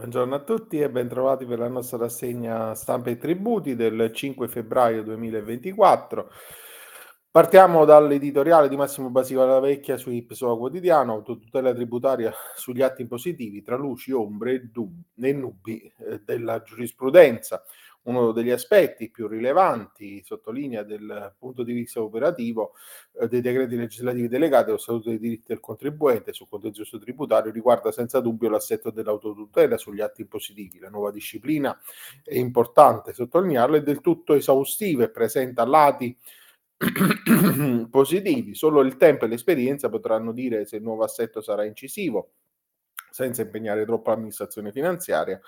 Buongiorno a tutti e bentrovati per la nostra rassegna stampa e tributi del 5 febbraio 2024. Partiamo dall'editoriale di Massimo Basicola Vecchia su Ipsoa Quotidiano, autotutela tributaria sugli atti impositivi tra luci, ombre e, dub- e nubi eh, della giurisprudenza uno degli aspetti più rilevanti, sottolinea del punto di vista operativo, eh, dei decreti legislativi delegati allo Statuto dei diritti del contribuente sul contenzioso tributario riguarda senza dubbio l'assetto dell'autotutela sugli atti impositivi. La nuova disciplina è importante sottolinearlo, è del tutto esaustiva e presenta lati positivi. Solo il tempo e l'esperienza potranno dire se il nuovo assetto sarà incisivo, senza impegnare troppo l'amministrazione finanziaria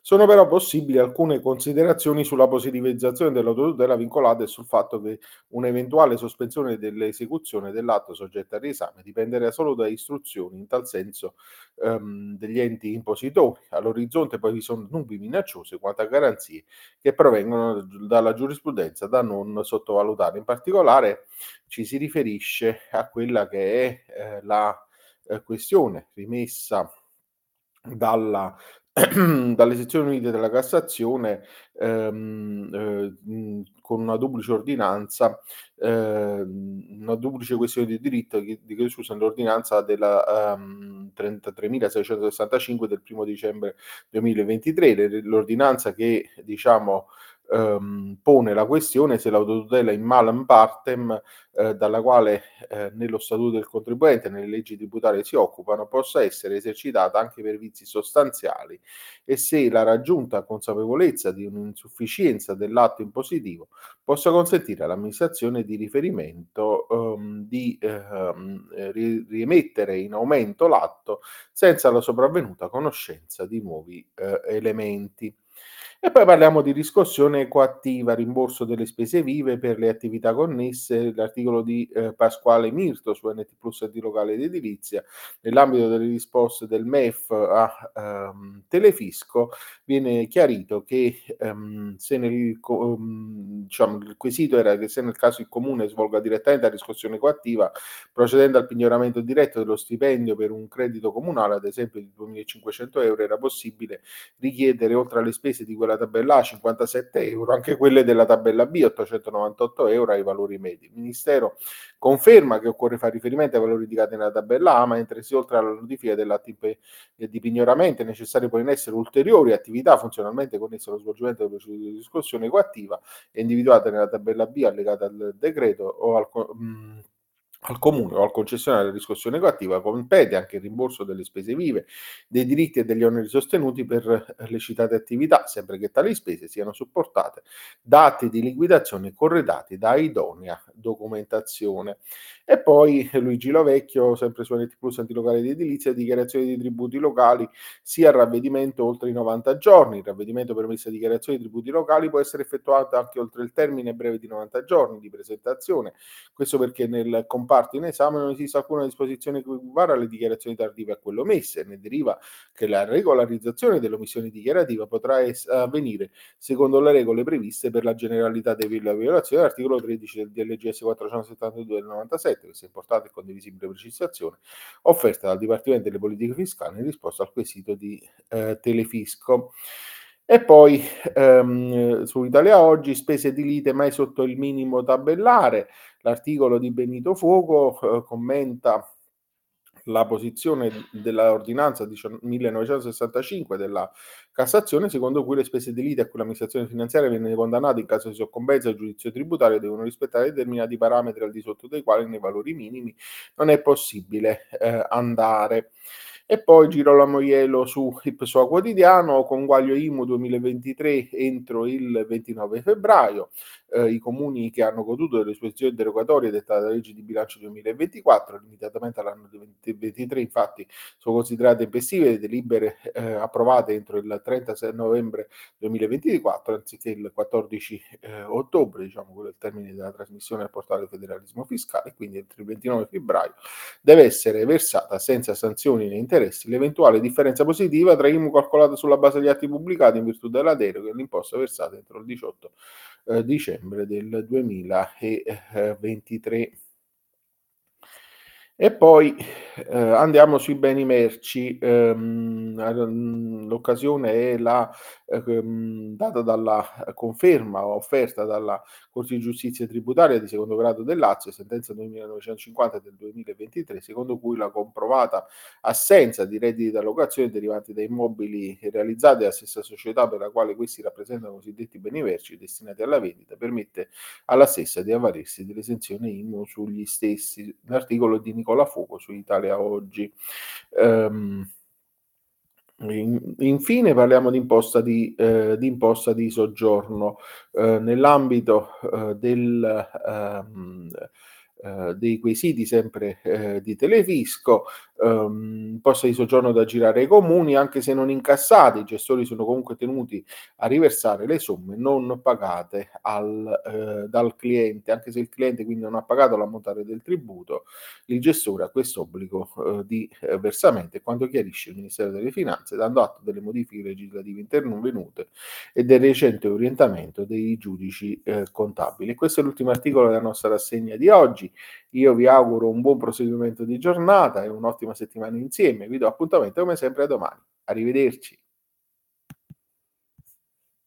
sono però possibili alcune considerazioni sulla positivizzazione dell'autotutela vincolate sul fatto che un'eventuale sospensione dell'esecuzione dell'atto soggetto al riesame dipenderà solo da istruzioni in tal senso ehm, degli enti impositori. All'orizzonte poi vi sono nubi minacciose quanto a garanzie che provengono dalla giurisprudenza da non sottovalutare. In particolare ci si riferisce a quella che è eh, la eh, questione rimessa dalla dalle sezioni unite della Cassazione ehm, eh, con una duplice ordinanza, ehm, una duplice questione di diritto di che scusa l'ordinanza della um, 33.665 del primo dicembre 2023, l'ordinanza che diciamo ehm, pone la questione se l'autotutela in malam partem, eh, dalla quale eh, nello statuto del contribuente nelle leggi tributarie si occupano, possa essere esercitata anche per vizi sostanziali e se la raggiunta consapevolezza di un'insufficienza dell'atto impositivo possa consentire all'amministrazione di riferimento ehm, di ehm, rimettere in aumento l'atto senza la sopravvenuta conoscenza di nuovi eh, elementi. E poi parliamo di riscossione coattiva, rimborso delle spese vive per le attività connesse, l'articolo di eh, Pasquale Mirto su NT Plus di locale ed edilizia. Nell'ambito delle risposte del MEF a ehm, Telefisco viene chiarito che ehm, se nel, um, diciamo, il quesito era che se nel caso il comune svolga direttamente la riscossione coattiva, procedendo al pignoramento diretto dello stipendio per un credito comunale, ad esempio di 2.500 euro, era possibile richiedere oltre alle spese di quella della tabella A 57 euro, anche quelle della tabella B 898 euro ai valori medi. Il Ministero conferma che occorre fare riferimento ai valori indicati nella tabella A, mentre se oltre alla notifica dell'attività di pignoramento è necessario poi in essere ulteriori attività funzionalmente connesse allo svolgimento della procedura di discussione coattiva individuate nella tabella B allegata al decreto o al mh, mm, al comune o al concessionario di riscossione coattiva compete anche il rimborso delle spese vive, dei diritti e degli oneri sostenuti per le citate attività, sempre che tali spese siano supportate da atti di liquidazione corredati da idonea documentazione. E poi Luigi Lovecchio, sempre su NT Plus Antilocale di Edilizia, dichiarazioni di tributi locali sia a ravvedimento oltre i 90 giorni. Il ravvedimento permesso a dichiarazioni di tributi locali può essere effettuato anche oltre il termine breve di 90 giorni di presentazione. Questo perché nel comparto in esame non esiste alcuna disposizione che equipara le dichiarazioni tardive a quelle omesse. Ne deriva che la regolarizzazione dell'omissione dichiarativa potrà es- avvenire secondo le regole previste per la generalità della violazione dell'articolo 13 del DLGS 472 del 97 questa importante e condivisibile precisazione offerta dal Dipartimento delle Politiche Fiscali in risposta al quesito di eh, Telefisco. E poi ehm, su Italia Oggi, spese di lite mai sotto il minimo tabellare, l'articolo di Benito Fuoco eh, commenta la posizione dell'ordinanza 1965 della Cassazione, secondo cui le spese di lite a cui l'amministrazione finanziaria viene condannata in caso di soccombenza al giudizio tributario devono rispettare determinati parametri al di sotto dei quali nei valori minimi non è possibile eh, andare. E poi Girolamo Ielo su Ipsoa Quotidiano, conguaglio IMU 2023 entro il 29 febbraio. Eh, I comuni che hanno goduto delle disposizioni derogatorie dettate dalla legge di bilancio 2024, limitatamente all'anno 2023, infatti sono considerate impessive le delibere eh, approvate entro il 36 novembre 2024, anziché il 14 eh, ottobre, diciamo quello è il termine della trasmissione al portale federalismo fiscale, quindi entro il 29 febbraio deve essere versata senza sanzioni né interessi interessi l'eventuale differenza positiva tra IMU calcolata sulla base degli atti pubblicati in virtù della deroga e l'imposta versata entro il 18 eh, dicembre del 2023. E poi eh, andiamo sui beni merci. Ehm, l'occasione è la ehm, data dalla conferma offerta dalla Corte di Giustizia Tributaria di secondo grado del Lazio, sentenza 2950 del 2023, secondo cui la comprovata assenza di redditi da locazione derivanti da immobili realizzati dalla stessa società per la quale questi rappresentano cosiddetti beni merci destinati alla vendita permette alla stessa di avvalersi dell'esenzione IMU sugli stessi. L'articolo di Nicola Fuoco su Italia Oggi. Um, in, infine parliamo di imposta di, eh, di, imposta di soggiorno eh, nell'ambito eh, del, eh, dei quesiti sempre eh, di Telefisco, ehm, posta di soggiorno da girare ai comuni, anche se non incassati, i gestori sono comunque tenuti a riversare le somme non pagate al, eh, dal cliente, anche se il cliente quindi non ha pagato l'ammontare del tributo, il gestore ha questo obbligo eh, di eh, versamento e quando chiarisce il Ministero delle Finanze, dando atto delle modifiche legislative intervenute e del recente orientamento dei giudici contabili. Questo è l'ultimo articolo della nostra rassegna di oggi. Io vi auguro un buon proseguimento di giornata e un'ottima settimana insieme. Vi do appuntamento come sempre a domani. Arrivederci.